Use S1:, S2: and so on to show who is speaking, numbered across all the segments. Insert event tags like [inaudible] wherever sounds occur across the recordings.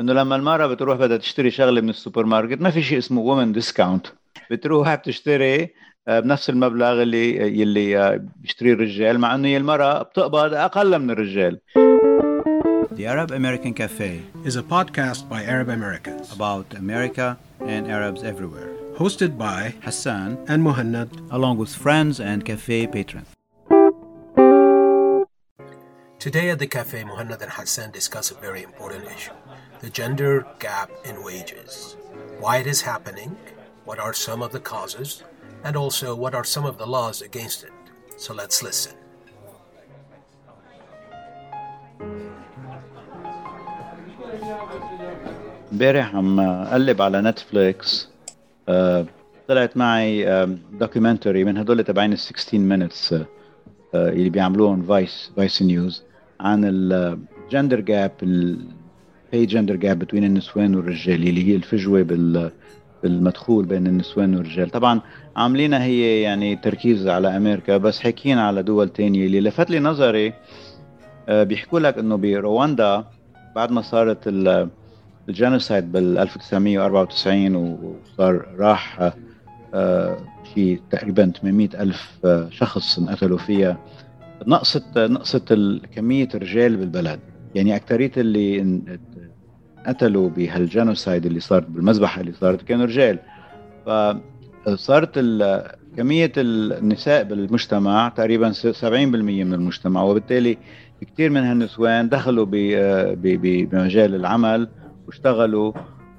S1: انه لما المراه بتروح بدها تشتري شغله من السوبر ماركت ما في شيء اسمه women discount بتروح بتشتري آه، بنفس المبلغ اللي يلي آه، بيشتريه الرجال مع انه المراه بتقبض أقل من الرجال
S2: The Arab American Cafe
S3: is a podcast by Arab Americans
S2: about America and Arabs everywhere.
S3: hosted by
S2: Hassan
S3: and Muhannad
S2: along with friends and cafe patrons.
S3: Today at the cafe, Muhannad and Hassan discuss a very important issue the gender gap in wages. Why it is happening, what are some of the causes, and also what are some of the laws against it. So let's listen.
S1: امبارح عم اقلب على نتفليكس آه، طلعت معي دوكيومنتري من هدول تبعين ال 16 مينتس اللي بيعملوهم فايس فايس نيوز عن الجندر جاب البي جندر جاب بين النسوان والرجال اللي هي الفجوة بال بالمدخول بين النسوان والرجال. طبعا عاملينها هي يعني تركيز على أمريكا بس حكينا على دول تانية اللي لفت لي نظري آه، بيحكوا لك إنه برواندا بعد ما صارت ال genocide بال 1994 وصار راح آه، في تقريبا 800 ألف آه، شخص انقتلوا فيها. نقصت نقصت كمية الرجال بالبلد. يعني أكثرية اللي قتلوا بهالجينوسايد اللي صار بالمذبحة اللي صارت كانوا رجال. فصارت كمية النساء بالمجتمع تقريبا 70% من المجتمع وبالتالي كثير من هالنسوان دخلوا بمجال العمل واشتغلوا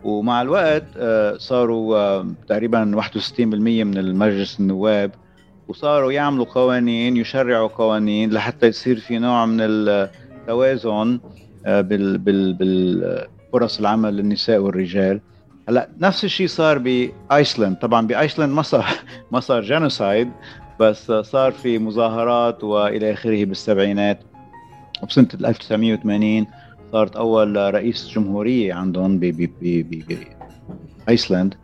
S1: ومع الوقت آه، صاروا آه، تقريبا 61% من المجلس النواب وصاروا يعملوا قوانين يشرعوا قوانين لحتى يصير في نوع من التوازن آه، بالفرص العمل للنساء والرجال. هلا نفس الشيء صار بآيسلند. طبعا بآيسلند ما صار [laughs] ما صار جينوسايد بس صار في مظاهرات وإلى آخره بالسبعينات. وبسنه 1980 صارت أول رئيس جمهورية عندهم بآيسلند.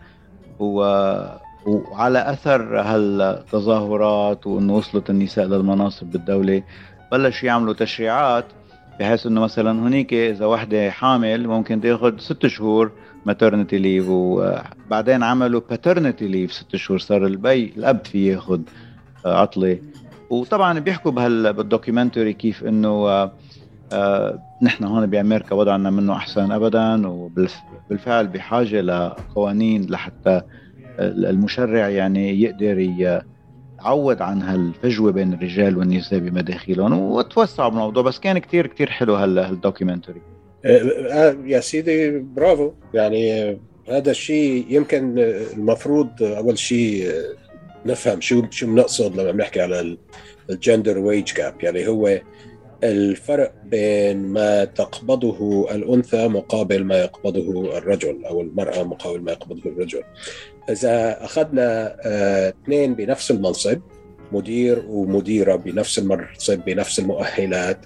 S1: وعلى أثر هالتظاهرات وإنه وصلت النساء للمناصب بالدولة بلشوا يعملوا تشريعات بحيث إنه مثلا هنيك إذا وحدة حامل ممكن تأخذ ست شهور maternity leave وبعدين عملوا paternity leave ست شهور. صار البي الأب في يأخذ عطلة. وطبعا بيحكوا بال documentary كيف إنه آه، نحن هون بأمريكا وضعنا منه أحسن ابدا وبالفعل بحاجة لقوانين لحتى المشرع يعني يقدر يعوض عن هالفجوة بين الرجال والنساء بمداخلهم وتوسع الموضوع بس كان كتير كتير حلو هال documentary
S4: آه، آه، يا سيدي برافو. يعني هذا الشيء يمكن المفروض أول شيء نفهم شو شو بنقصد لما بنحكي على الجندر ويج جاب يعني هو الفرق بين ما تقبضه الأنثى مقابل ما يقبضه الرجل أو المرأة مقابل ما يقبضه الرجل. إذا أخذنا آه، اثنين بنفس المنصب مدير ومديرة بنفس المنصب بنفس المؤهلات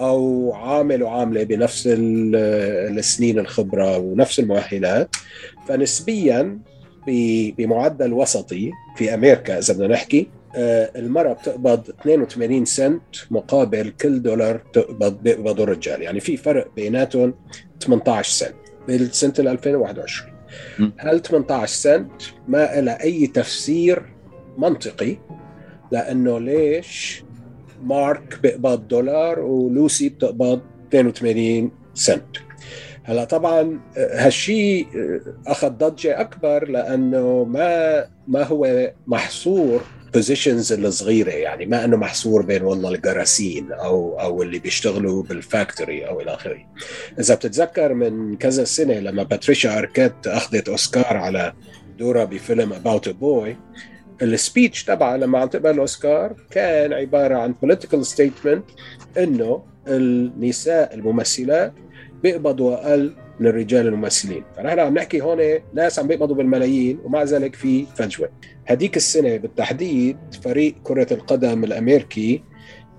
S4: أو عامل وعاملة بنفس السنين الخبرة ونفس المؤهلات فنسبيا بمعدل وسطي في أمريكا إذا بدنا نحكي آه، المرأة بتقبض 82 سنت مقابل كل دولار تقبض بيقبضه الرجال. يعني في فرق بيناتهم 18 سنت بالسنة 2021 هل 18 سنت ما لها أي تفسير منطقي؟ لأنه ليش مارك بيقبض دولار ولوسي بتقبض 82 سنت. هلا طبعا آه، هالشيء آه، أخذ ضجة أكبر لأنه ما ما هو محصور بوزيشنز الصغيرة يعني ما إنه محصور بين والله الجراسين أو أو اللي بيشتغلوا بال factory أو إلى آخره. إذا بتتذكر من كذا سنة لما باتريشا أركيت أخذت أوسكار على دورها بفيلم About a Boy ال speech تبعها لما عم تقبل الأوسكار كان عبارة عن political statement إنه النساء الممثلات بيقبضوا أقل من الرجال الممثلين. فنحن عم نحكي هون ناس عم بيقبضوا بالملايين ومع ذلك في فجوة. هديك السنة بالتحديد فريق كرة القدم الأمريكي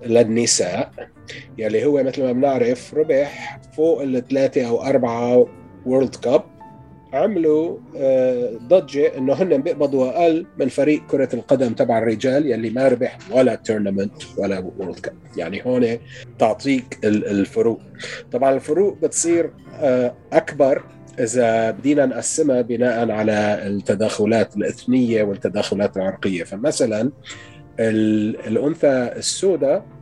S4: للنساء يلي هو مثل ما بنعرف ربح فوق الثلاثة أو أربعة وورلد كاب عملوا آه، ضجة إنه هن بيقبضوا أقل من فريق كرة القدم تبع الرجال يلي ما ربح ولا تورنمنت ولا وورلد كاب يعني هون تعطيك ال- الفروق. طبعا الفروق بتصير آه، أكبر إذا بدينا نقسمها بناء على التداخلات الإثنية والتداخلات العرقية. فمثلا ال- الأنثى السوداء ال-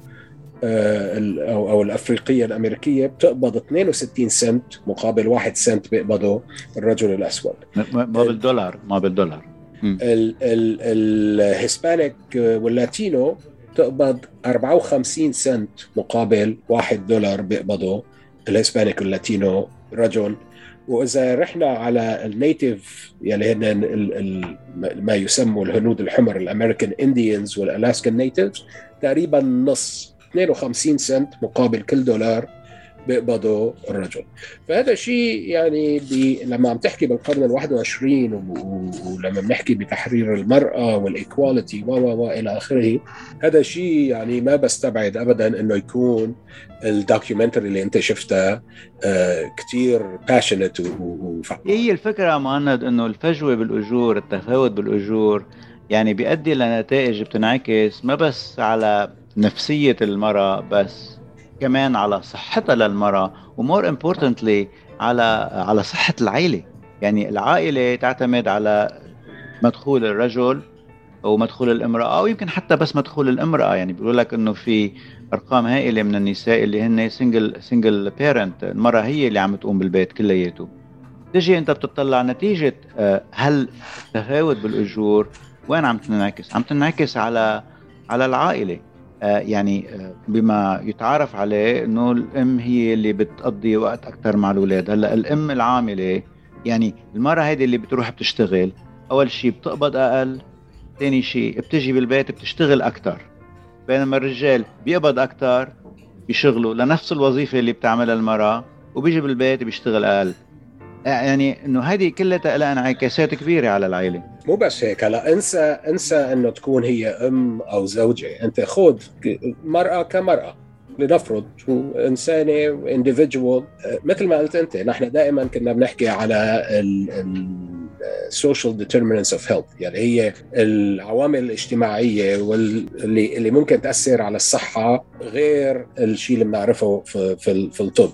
S4: أو أو الأفريقية الأمريكية بتقبض 62 سنت مقابل 1 سنت بيقبضه الرجل الأسود.
S1: ما بالدولار ما بالدولار.
S4: ال- ال- ال Hispanic وال Latino تقبض 54 سنت مقابل 1 دولار بيقبضه ال Hispanic وال Latino رجل. وإذا رحنا على ال Native يلي هن ال- ال- ما يسموا الهنود الحمر ال American Indians وال Alaskan Natives تقريبا نص 52 سنت مقابل كل دولار بيقبضه الرجل. فهذا شيء يعني بي لما عم تحكي بالقرن ال 21 و- و- ولما بنحكي بتحرير المرأة وال equality و و إلى آخره هذا شيء يعني ما بستبعد أبدا إنه يكون ال documentary اللي أنت شفتها آه كتير passionate وفعال
S1: هي الفكرة مهند إنه الفجوة بالأجور التفاوت بالأجور يعني بيؤدي لنتائج بتنعكس ما بس على نفسية المرأة بس كمان على صحتها للمرأة و more importantly على على صحة العائلة. يعني العائلة تعتمد على مدخول الرجل ومدخول الامرأة أو يمكن حتى بس مدخول الامرأة. يعني بيقول لك إنه في أرقام هائلة من النساء اللي هن single single parent المرأة هي اللي عم تقوم بالبيت كلياته. تجي أنت بتطلع نتيجة آه، هل التفاوت بالأجور؟ وين عم تنعكس؟ عم تنعكس على على العائلة. يعني آه، بما يتعارف عليه إنه الأم هي اللي بتقضي وقت أكثر مع الأولاد. هلأ الأم العاملة يعني المرأة هيدي اللي بتروح بتشتغل أول شيء بتقبض أقل ثاني شيء بتجي بالبيت بتشتغل أكثر بينما الرجال بيقبض أكثر بشغله لنفس الوظيفة اللي بتعملها المرأة وبيجي بالبيت بيشتغل أقل. يعني إنه هذه كلها لها انعكاسات كبيرة على العائلة.
S4: مو بس هيك هلا انسى انسى إنه تكون هي أم أو زوجة. أنت خذ مرأة كمرأة. لنفرض إنسانة individual. مثل ما قلت أنت نحن دائما كنا بنحكي على السوشيال determinants of health. يعني هي العوامل الاجتماعية واللي اللي ممكن تأثر على الصحة غير الشيء اللي بنعرفه في في, في الطب.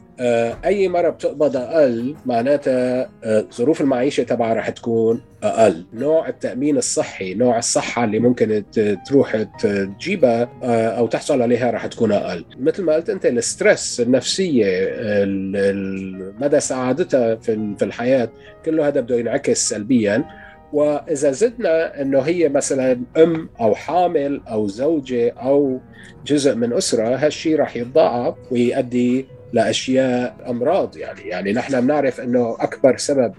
S4: أي مرة بتقبض أقل معناتها ظروف المعيشة تبعها رح تكون أقل. نوع التأمين الصحي نوع الصحة اللي ممكن تروح تجيبها أو تحصل عليها رح تكون أقل. مثل ما قلت أنت ال stress النفسية مدى سعادتها في الحياة كله هذا بده ينعكس سلبيا. وإذا زدنا إنه هي مثلا أم أو حامل أو زوجة أو جزء من أسرة هالشيء رح يتضاعف ويؤدي لأشياء أمراض. يعني يعني نحن بنعرف إنه أكبر سبب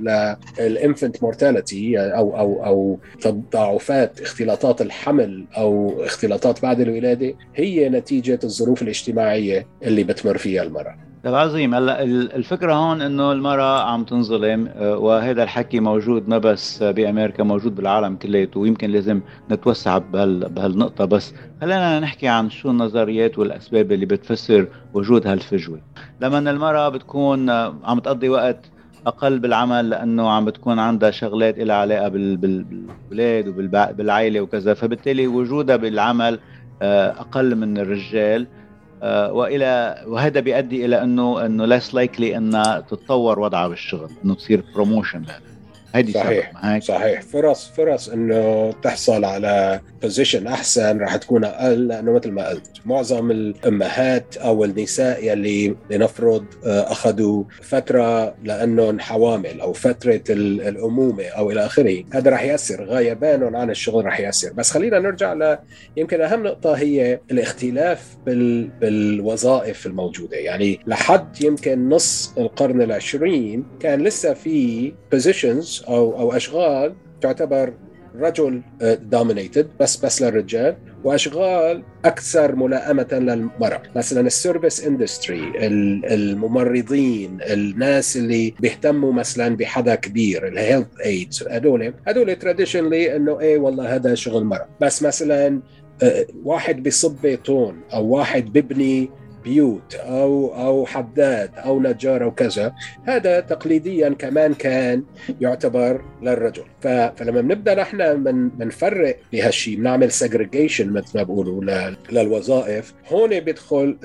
S4: لل infant mortality أو أو أو تضاعفات اختلاطات الحمل أو اختلاطات بعد الولادة هي نتيجة الظروف الاجتماعية اللي بتمر فيها المرأة.
S1: طيب عظيم هلا الفكرة هون إنه المرأة عم تنظلم وهذا الحكي موجود ما بس بأمريكا موجود بالعالم كلياته ويمكن لازم نتوسع بهال بهالنقطة. بس خلينا نحكي عن شو النظريات والأسباب اللي بتفسر وجود هالفجوة. لما المرأة بتكون عم تقضي وقت أقل بالعمل لأنه عم بتكون عندها شغلات لها علاقة بالأولاد وبالعائله وكذا فبالتالي وجودها بالعمل أقل من الرجال. والى وهذا بيؤدي إلى انه أنه ليس likely انها تتطور وضعها بالشغل أنه تصير promotion
S4: هيدي صحيح هيك. صحيح. فرص فرص إنه تحصل على position أحسن رح تكون أقل لأنه مثل ما قلت معظم الأمهات أو النساء يلي لنفرض أخذوا فترة لأنهم حوامل أو فترة الأمومة أو إلى آخره. هذا رح يأثر غيبانهم عن الشغل رح يأثر. بس خلينا نرجع ل يمكن أهم نقطة هي الاختلاف بال... بالوظائف الموجودة. يعني لحد يمكن نص القرن العشرين كان لسه في positions أو أو أشغال تعتبر رجل dominated بس بس للرجال وأشغال أكثر ملائمة للمراه مثلا ال service industry الممرضين الناس اللي بيهتموا مثلا بحدا كبير ال health aides هدول هدول traditionally إنه إيه والله هذا شغل مراه بس مثلا واحد بيصب بيتون أو واحد ببني بيوت أو أو حداد أو نجار أو كذا هذا تقليديا كمان كان يعتبر للرجل. فلما بنبدأ نحن من بنفرق بهالشيء بنعمل سيجريجيشن مثل ما بقولوا للوظائف هون بيدخل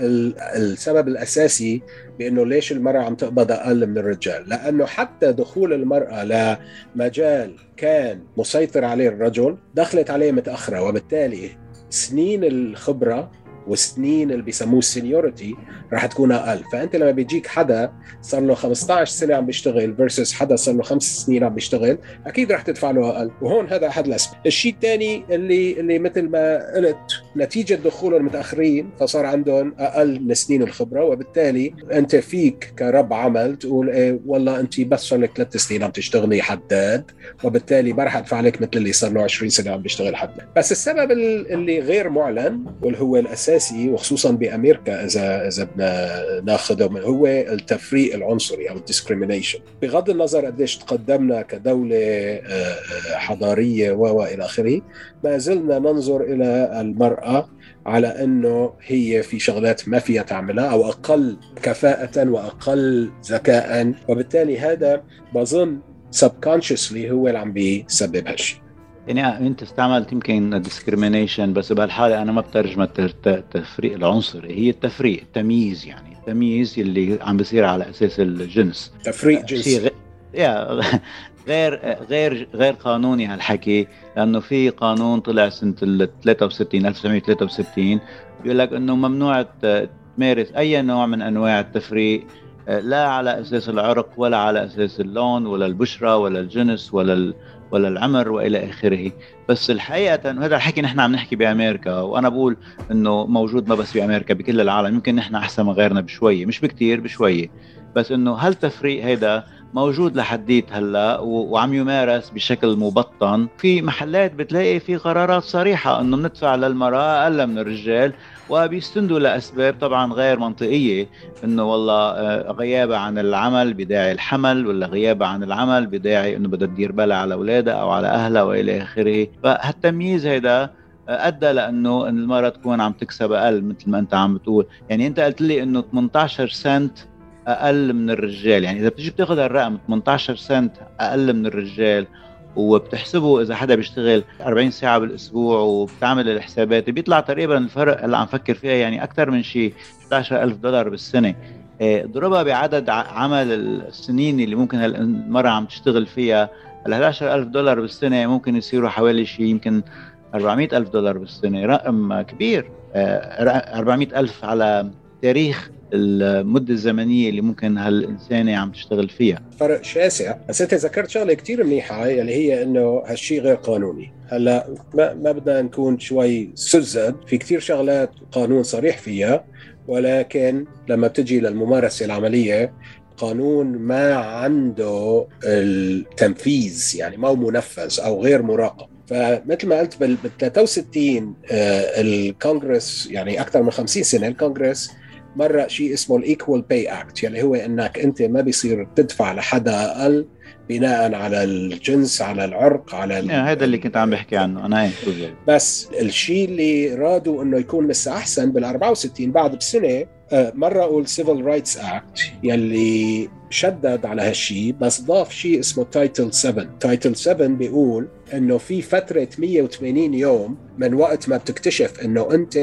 S4: السبب الأساسي بأنه ليش المرأة عم تقبض أقل من الرجال؟ لأنه حتى دخول المرأة لمجال كان مسيطر عليه الرجل دخلت عليه متأخرة وبالتالي سنين الخبرة والسنين اللي بيسموه ال seniority راح تكون أقل. فأنت لما بيجيك حدا صار له 15 سنة عم بيشتغل versus حدا صار له خمس سنين عم بيشتغل أكيد راح تدفع له أقل. وهون هذا أحد الأسباب. الشيء الثاني اللي اللي مثل ما قلت نتيجة دخولهم المتأخرين فصار عندهم أقل من سنين الخبرة وبالتالي أنت فيك كرب عمل تقول إيه والله أنت بس صار لك ثلاث سنين عم تشتغلي حداد وبالتالي ما راح أدفع لك مثل اللي صار له 20 سنة عم بيشتغل حداد. بس السبب اللي غير معلن واللي هو الأساسي وخصوصا بأمريكا اذا إذا بدنا ناخذه هو التفريق العنصري أو الديسكريميشن بغض النظر قديش تقدمنا كدولة آه، آه، حضارية و إلى آخره ما زلنا ننظر إلى المرأة على إنه هي في شغلات ما فيها تعملها أو أقل كفاءة وأقل ذكاء. وبالتالي هذا بظن سبكونشسلي هو اللي عم بيسبب هالشيء
S1: يعني انت استعملت يمكن ديسكريميشن بس بهالحالة أنا ما بترجم التفريق العنصري هي التفريق التمييز يعني التمييز اللي عم بيصير على أساس الجنس.
S4: تفريق جنسي.
S1: غ... يا غير غير غير قانوني هالحكي لأنه في قانون طلع سنة ال 63 1963 بيقول لك إنه ممنوع تمارس أي نوع من أنواع التفريق لا على أساس العرق ولا على أساس اللون ولا البشرة ولا الجنس ولا ال... ولا العمر وإلى آخره. بس الحقيقة هذا الحكي نحن عم نحكي بأمريكا وأنا بقول إنه موجود ما بس بأمريكا بكل العالم. يمكن نحن أحسن من غيرنا بشوية مش بكثير بشوية. بس إنه هل تفريق هيدا موجود لحديت هلأ وعم يمارس بشكل مبطن؟ في محلات بتلاقي في قرارات صريحة إنه بندفع للمرأة أقل من الرجال وبيستندوا لأسباب طبعا غير منطقية إنه والله آه، غيابها عن العمل بداعي الحمل ولا غيابها عن العمل بداعي إنه بدها تدير بالها على أولادها أو على أهلها وإلى آخره. فهالتمييز هيدا آه، أدى لإنه المرأة تكون عم تكسب أقل مثل ما أنت عم بتقول. يعني أنت قلت لي إنه 18 سنت أقل من الرجال. يعني إذا بتيجي بتاخذ الرقم 18 سنت أقل من الرجال وبتحسبه إذا حدا بيشتغل 40 ساعة بالأسبوع وبتعمل الحسابات بيطلع تقريبا الفرق اللي عم فكر فيها يعني أكثر من شيء 11000 دولار بالسنة. اضربها إيه، بعدد عمل السنين اللي ممكن المرأة عم تشتغل فيها. ال 11000 دولار بالسنة ممكن يصيروا حوالي شيء يمكن 400 ألف دولار بالسنة رقم كبير. 400 إيه، ألف على تاريخ المده الزمنيه اللي ممكن هالانسانه عم تشتغل فيها
S4: فرق شاسع بس انت ذكرت شغله كثير منيحه اللي هي انه هالشيء غير قانوني هلا ما, ما بدنا نكون شوي سذج في كثير شغلات قانون صريح فيها ولكن لما بتجي للممارسه العملية قانون ما عنده التنفيذ يعني ما هو منفذ أو غير مراقب فمثل ما قلت بال 63 آه، الكونغرس يعني أكثر من 50 سنه الكونغرس مرق شيء اسمه ال Equal Pay Act يعني هو إنك أنت ما بيصير تدفع لحدا أقل بناء على الجنس على العرق على ال...
S1: هذا اللي كنت عم بحكي عنه. أنا هيك
S4: بس الشيء اللي رادوا إنه يكون لسه أحسن بال 64 بعد بسنة آه، مرقوا ال Civil Rights Act يلي شدد على هالشيء بس ضاف شيء اسمه Title 7 Title 7 بيقول إنه في فترة 180 يوم من وقت ما بتكتشف إنه أنت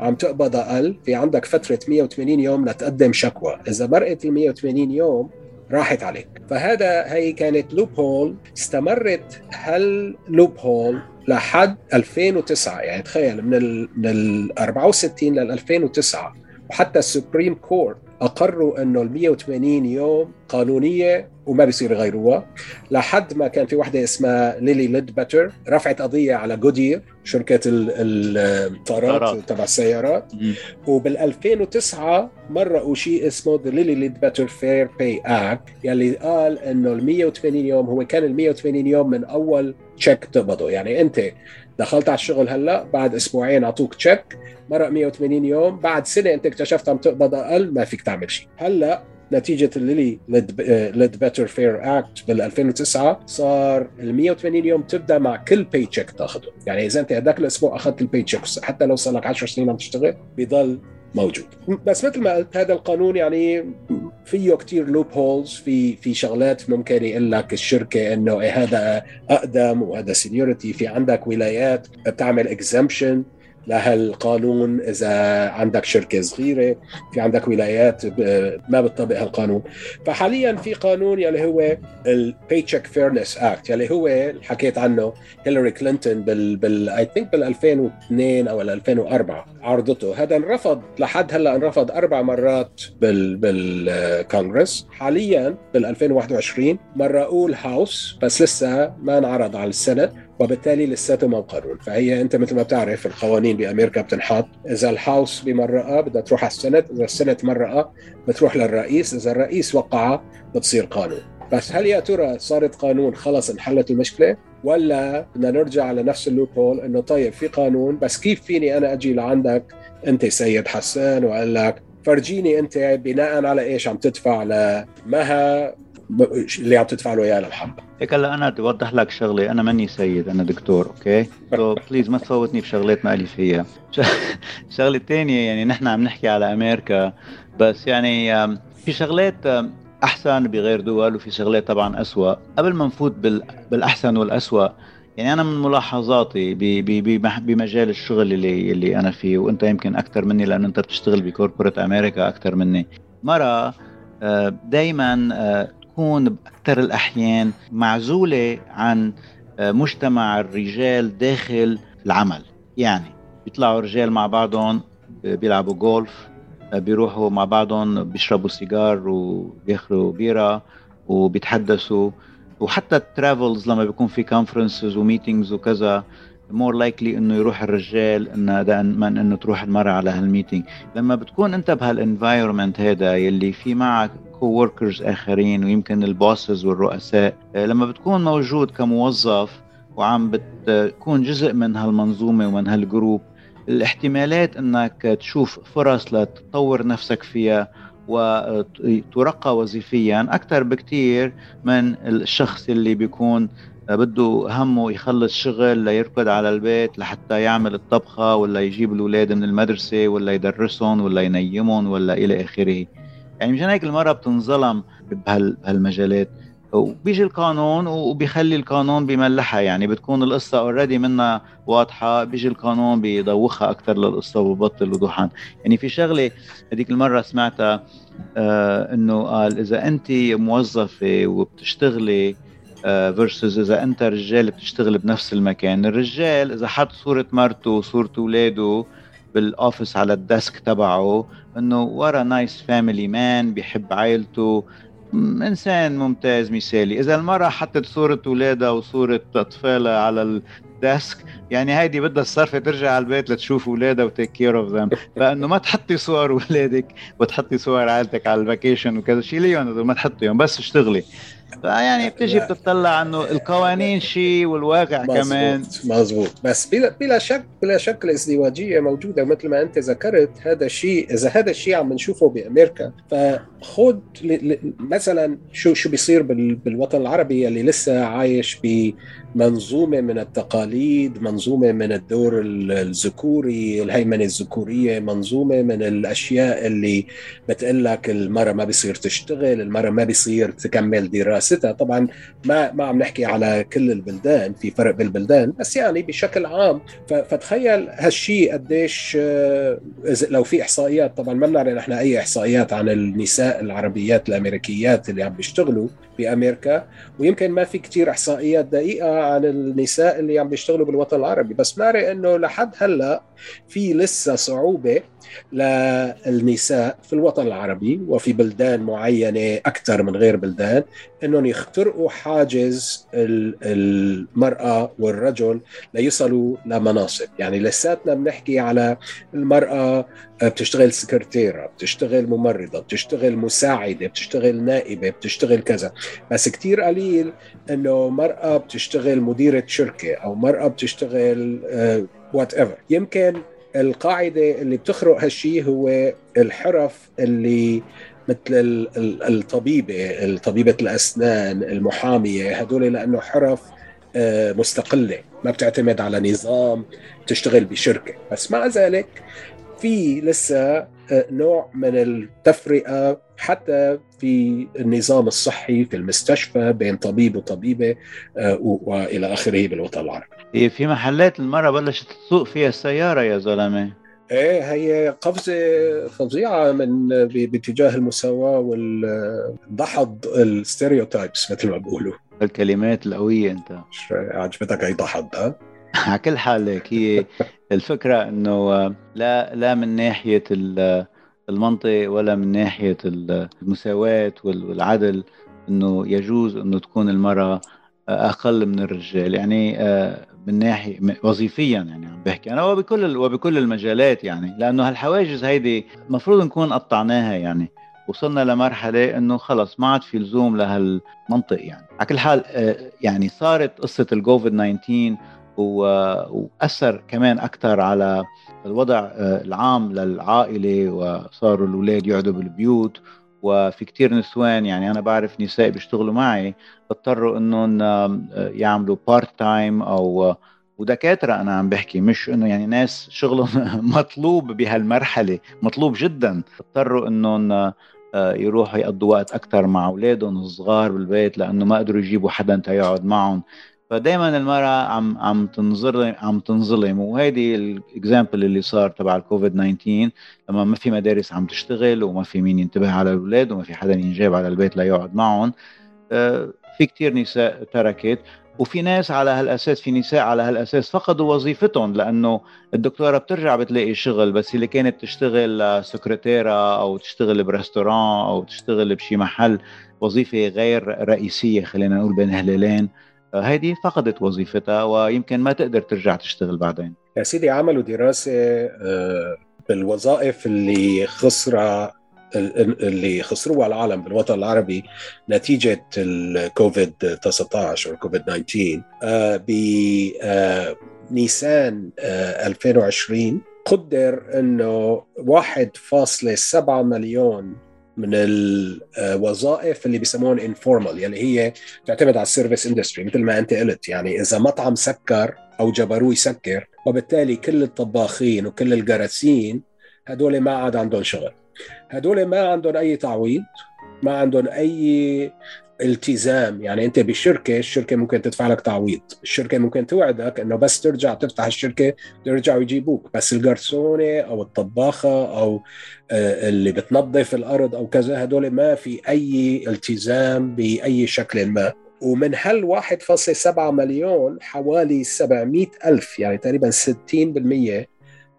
S4: عم تقبض أقل في عندك فترة 180 يوم لتقدم شكوى. إذا مرقت ال 180 يوم راحت عليك. فهذا هي كانت loophole استمرت هال loophole لحد 2009 يعني تخيل من ال من ال 64 لل 2009 وحتى ال Supreme Court أقروا إنه ال 180 يوم قانونية وما بيصير يغيروها لحد ما كان في وحدة اسمها Lilly Ledbetter رفعت قضية على Goodyear شركة الطارات تبع السيارات. وبال 2009 مرقوا شيء اسمه the Lilly Ledbetter Fair Pay Act يلي قال إنه ال 180 يوم هو كان ال 180 يوم من أول check تقبضه. يعني أنت دخلت على الشغل هلأ بعد أسبوعين أعطوك check مرق 180 يوم بعد سنة أنت اكتشفت عم تقبض أقل ما فيك تعمل شيء. هلأ نتيجة ال Lilly Ledbetter Fair Act بال 2009 صار ال 180 يوم تبدأ مع كل paycheck تاخذه يعني إذا أنت هذاك الأسبوع أخذت ال paycheck حتى لو صار لك 10 سنين عم تشتغل بضل موجود. بس مثل ما قلت هذا القانون يعني فيه كتير loopholes في في شغلات ممكن يقول لك الشركة إنه إيه هذا أقدم وهذا seniority في عندك ولايات بتعمل exemption لهالقانون إذا عندك شركة صغيرة في عندك ولايات ما بتطبق هالقانون. فحاليا في قانون يلي هو ال Paycheck Fairness Act يلي هو حكيت عنه هيلاري كلينتون بال بال I think بال 2002 أو 2004 عرضته. هذا انرفض لحد هلأ انرفض أربع مرات بال بالكونغرس. حاليا بال 2021 مرقوه ال House بس لسه ما انعرض على ال Senate. وبالتالي لساته ما قانون فهي أنت مثل ما بتعرف القوانين بأمريكا بتنحط. إذا ال House بمرقها بدها تروح على ال Senate إذا ال Senate مرقها بتروح للرئيس إذا الرئيس وقعها بتصير قانون. بس هل يا ترى صارت قانون خلص انحلت المشكلة؟ ولا بدنا نرجع على نفس ال loophole إنه طيب في قانون بس كيف فيني أنا أجي لعندك؟ أنت سيد حسان واقول لك فرجيني أنت بناء على إيش عم تدفع لمها، اللي عم تدفع له إياه للحبه
S1: هيك هلا أنا بدي اوضح لك شغلة. أنا ماني سيد أنا دكتور أوكي؟ so please [laughs] ما تفوتني بشغلات ما لي فيها. [laughs] الشغله الثانية يعني نحن عم نحكي على أمريكا بس يعني في شغلات أحسن بغير دول وفي شغلات طبعا أسوأ. قبل ما نفوت بالأحسن والأسوأ يعني أنا من ملاحظاتي بمجال الشغل اللي اللي أنا فيه وأنت يمكن أكثر مني لأنه أنت بتشتغل بكوربوريت أمريكا أكثر مني. مرة دائما تكون بأكثر الأحيان معزولة عن آه، مجتمع الرجال داخل العمل. يعني بيطلعوا رجال مع بعضهم آه، بيلعبوا جولف آه، بيروحوا مع بعضهم بيشربوا سيجار وبياخذوا بيرة وبيتحدثوا. وحتى ال travels لما بيكون في conferences و meetings وكذا more likely إنه يروح الرجال إنه من إنه تروح المرأة على هال meeting لما بتكون أنت بهال environment هذا يلي في معك coworkers آخرين ويمكن ال bosses والرؤساء. آه، لما بتكون موجود كموظف وعم بتكون جزء من هالمنظومة ومن هالجروب الاحتمالات إنك تشوف فرص لتطور نفسك فيها وترقى وظيفيا أكثر بكثير من الشخص اللي بيكون بده همه يخلص شغل ليركض على البيت لحتى يعمل الطبخة ولا يجيب الأولاد من المدرسة ولا يدرسهم ولا ينيمهم ولا إلى آخره. يعني مشان هيك المرأة بتنظلم بهالمجالات. وبيجي القانون وبيخلي القانون بملّحها. يعني بتكون القصة already منا واضحة. بيجي القانون بيدوخها أكثر للقصة وببطل وضوحا يعني في شغلة هذيك المرة سمعتها آه إنه قال إذا أنت موظفة وبتشتغلي versus آه إذا أنت رجال بتشتغل بنفس المكان. الرجال إذا حط صورة مرته وصورة أولاده بال office على ال desk تبعه إنه what a nice family man بيحب عائلته إنسان ممتاز مثالي. إذا المرأة حطت صورة اولادها وصورة أطفالها على ال desk يعني هيدي بدها الصرفة ترجع على البيت لتشوف اولادها و take care of them فإنه ما تحطي صور اولادك وتحطي صور عائلتك على ال vacation وكذا. شيليهم ما تحطيهم بس اشتغلي. فيعني بتجي بتطلع إنه القوانين شيء والواقع مزبوط كمان.
S4: مزبوط بس بلا بلا شك بلا شك الإزدواجية موجودة مثل ما أنت ذكرت هذا الشيء إذا هذا الشيء عم نشوفه بأمريكا فخذ مثلا شو شو بيصير بالوطن العربي اللي لسه عايش بمنظومة من التقاليد منظومة من الدور الذكوري الهيمنة الذكورية منظومة من الأشياء اللي بتقول لك المراه ما بيصير تشتغل المراه ما بيصير تكمل دراستها. طبعا ما ما عم نحكي على كل البلدان في فرق بالبلدان بس يعني بشكل عام. فتخيل هالشيء قديش آه، لو في إحصائيات طبعا ما بنعرف نحن أي إحصائيات عن النساء العربيات الأمريكيات اللي عم بيشتغلوا بأمريكا ويمكن ما في كتير إحصائيات دقيقة عن النساء اللي عم بيشتغلوا بالوطن العربي. بس بنعرف إنه لحد هلأ في لسه صعوبة للنساء في الوطن العربي وفي بلدان معينة أكثر من غير بلدان إنهم يخترقوا حاجز المرأة والرجل ليصلوا لمناصب، يعني لساتنا بنحكي على المرأة بتشتغل سكرتيرة، بتشتغل ممرضة، بتشتغل مساعدة، بتشتغل نائبة، بتشتغل كذا، بس كثير قليل إنه مرأة بتشتغل مديرة شركة أو مرأة بتشتغل وات uh, ايفر، يمكن القاعدة اللي بتخرق هالشيء هو الحرف اللي مثل الطبيبة طبيبه الأسنان المحامية هدول لأنه حرف آه، مستقلة ما بتعتمد على نظام تشتغل بشركة. بس مع ذلك في لسه آه، نوع من التفرقة حتى في النظام الصحي في المستشفى بين طبيب وطبيبة آه، وإلى آخره بالوطن العربي.
S1: هي في محلات المرة بلشت تسوق فيها السيارة يا زلمة
S4: إيه هي قفزة فظيعة من باتجاه المساواة والدحض الستيريوتايبس مثل ما بيقولوا
S1: الكلمات القوية
S4: أنت عجبتك هي دحض ها؟ [laughs]
S1: على كل حال هي الفكرة إنه آه، لا لا من ناحية ال- المنطق ولا من ناحية المساواة وال- والعدل إنه يجوز إنه تكون المرأة أقل من الرجال. يعني آه، من ناحية وظيفيا يعني عم بحكي أنا وبكل وبكل المجالات يعني. لأنه هالحواجز هيدي المفروض نكون قطعناها يعني. وصلنا لمرحلة إنه خلص ما عاد في لزوم لهالمنطق يعني. على كل حال آه، يعني صارت قصة الكوفيد 19 و- وأثر كمان أكثر على الوضع آه، العام للعائلة وصاروا الأولاد يقعدوا بالبيوت وفي كتير نسوان يعني أنا بعرف نساء بيشتغلوا معي اضطروا إنهم آه، يعملوا part time أو ودكاترة أنا عم بحكي مش إنه يعني ناس شغلهم [laughs] مطلوب بهالمرحلة مطلوب جدا. اضطروا إنهم آه، يروحوا يقضوا وقت أكثر مع أولادهم الصغار بالبيت لأنه ما قدروا يجيبوا حدا تيقعد معهم. فدائما المرأة عم عم تنظلم عم تنظلم. وهيدي الاكزامبل اللي صار تبع الكوفيد 19 لما ما في مدارس عم تشتغل وما في مين ينتبه على الأولاد وما في حدا ينجاب على البيت ليقعد معهم آه، في كتير نساء تركت. وفي ناس على هالأساس في نساء على هالأساس فقدوا وظيفتهم لأنه الدكتورة بترجع بتلاقي شغل بس اللي كانت تشتغل سكرتيره أو تشتغل برستوران أو تشتغل بشي محل وظيفة غير رئيسية خلينا نقول بين هلالين هيدي فقدت وظيفتها ويمكن ما تقدر ترجع تشتغل بعدين.
S4: يا سيدي عملوا دراسه آه، بالوظائف اللي خسرها اللي خسروها العالم بالوطن العربي نتيجة الكوفيد 19 أو الكوفيد 19 آه، بنيسان 2020 قدر إنه 1.7 مليون من الوظائف اللي بيسموهم informal يعني هي تعتمد على ال service industry مثل ما أنت قلت. يعني إذا مطعم سكر أو جبروه يسكر وبالتالي كل الطباخين وكل الجراسين هدول ما عاد عندهم شغل. هدول ما عندهم أي تعويض ما عندهم أي التزام. يعني أنت بالشركة الشركة ممكن تدفع لك تعويض. الشركة ممكن توعدك إنه بس ترجع تفتح الشركة يرجعوا يجيبوك. بس الجرسونه أو الطباخة أو آه، اللي بتنظف الأرض أو كذا هدول ما في أي التزام بأي شكل ما. ومن هال 1.7 مليون حوالي 700 ألف يعني تقريبا 60%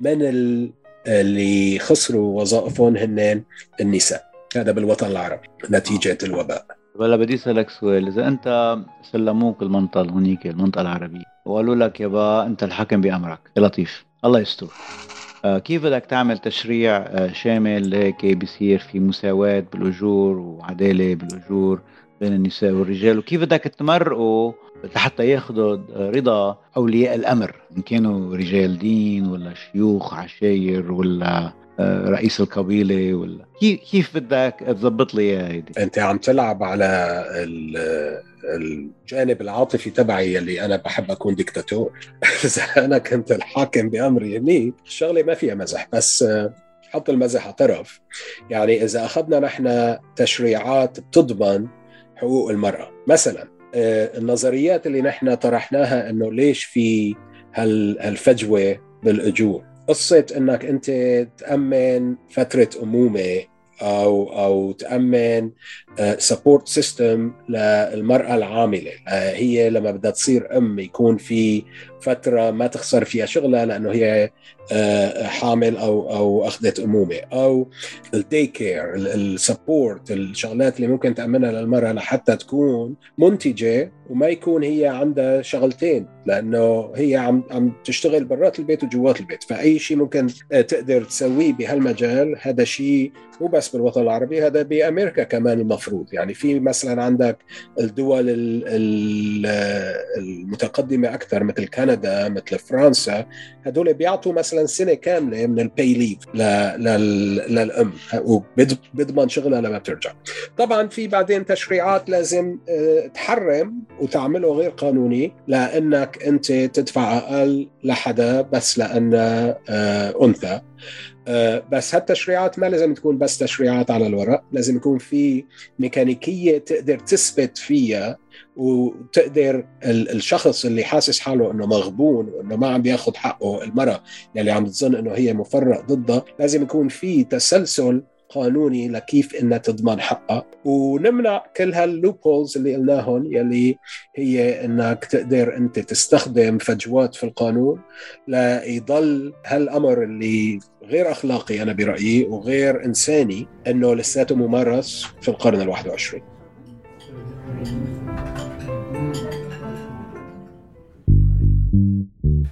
S4: من ال- اللي خسروا وظائفهم هن النساء. هذا بالوطن العربي نتيجة الوباء.
S1: ولا بدي أسألك سؤال. إذا أنت سلموك المنطقة هونيك المنطقة العربيه وقالوا لك يابا أنت الحكم بأمرك يا لطيف. الله يستر. آه، كيف بدك تعمل تشريع آه، شامل هيك بيصير في مساواة بالأجور وعدالة بالأجور بين النساء والرجال؟ وكيف بدك تمرقوا لحتى ياخذوا رضا أولياء الأمر؟ إن كانوا رجال دين ولا شيوخ عشاير ولا رئيس القبيلة ولا كيف بدك تظبط لي إياها هيدي؟
S4: أنت عم تلعب على ال- الجانب العاطفي تبعي اللي أنا بحب أكون ديكتاتور. [laughs] إذا أنا كنت الحاكم بأمري هنيك الشغلة ما فيها مزح بس آه، حط المزح على طرف يعني إذا أخذنا نحن تشريعات بتضمن حقوق المرأة مثلا آه، النظريات اللي نحن طرحناها إنه ليش في هال- هالفجوة بالأجور؟ قصة إنك أنت تأمن فترة أمومة أو أو تأمن support system للمرأة العاملة. آه، هي لما بدها تصير أم يكون في فترة ما تخسر فيها شغلها لأنه هي آه، حامل أو أو أخذت أمومة. أو ال daycare ال support الشغلات اللي ممكن تأمنها للمرأة لحتى تكون منتجة وما يكون هي عندها شغلتين لأنه هي عم عم تشتغل برات البيت وجوات البيت. فأي شيء ممكن آه، تقدر تسويه بهالمجال هذا شيء مو بس بالوطن العربي هذا بأمريكا كمان المفروض. يعني في مثلا عندك الدول ال- ال- المتقدمة أكثر مثل كندا مثل فرنسا هدول بيعطوا مثلا سنة كاملة من الباي ليف للأم وبيضمن شغلها لما بترجع. طبعا في بعدين تشريعات لازم آه، تحرم وتعمله غير قانوني لأنك أنت تدفع أقل لحدا بس لانها آه، أنثى. آه، بس هالتشريعات ما لازم تكون بس تشريعات على الورق. لازم يكون في ميكانيكية تقدر تثبت فيها وتقدر الشخص اللي حاسس حاله إنه مغبون وإنه ما عم بياخذ حقه المرأة يلي عم تظن إنه هي مفرق ضدها لازم يكون في تسلسل قانوني لكيف انها تضمن حقها ونمنع كل هاللوبولز اللي قلناهم يلي هي إنك تقدر أنت تستخدم فجوات في القانون ليضل هالأمر اللي غير أخلاقي أنا برأيي وغير إنساني إنه لساته ممارس في القرن ال 21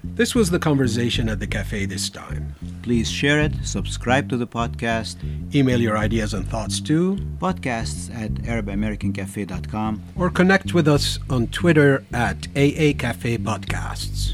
S3: This was the conversation at the cafe this time.
S2: Please share it, subscribe to the podcast,
S3: Email your ideas and thoughts to,
S2: podcasts at arabamericancafe.com.
S3: or connect with us on Twitter at AA Cafe Podcasts.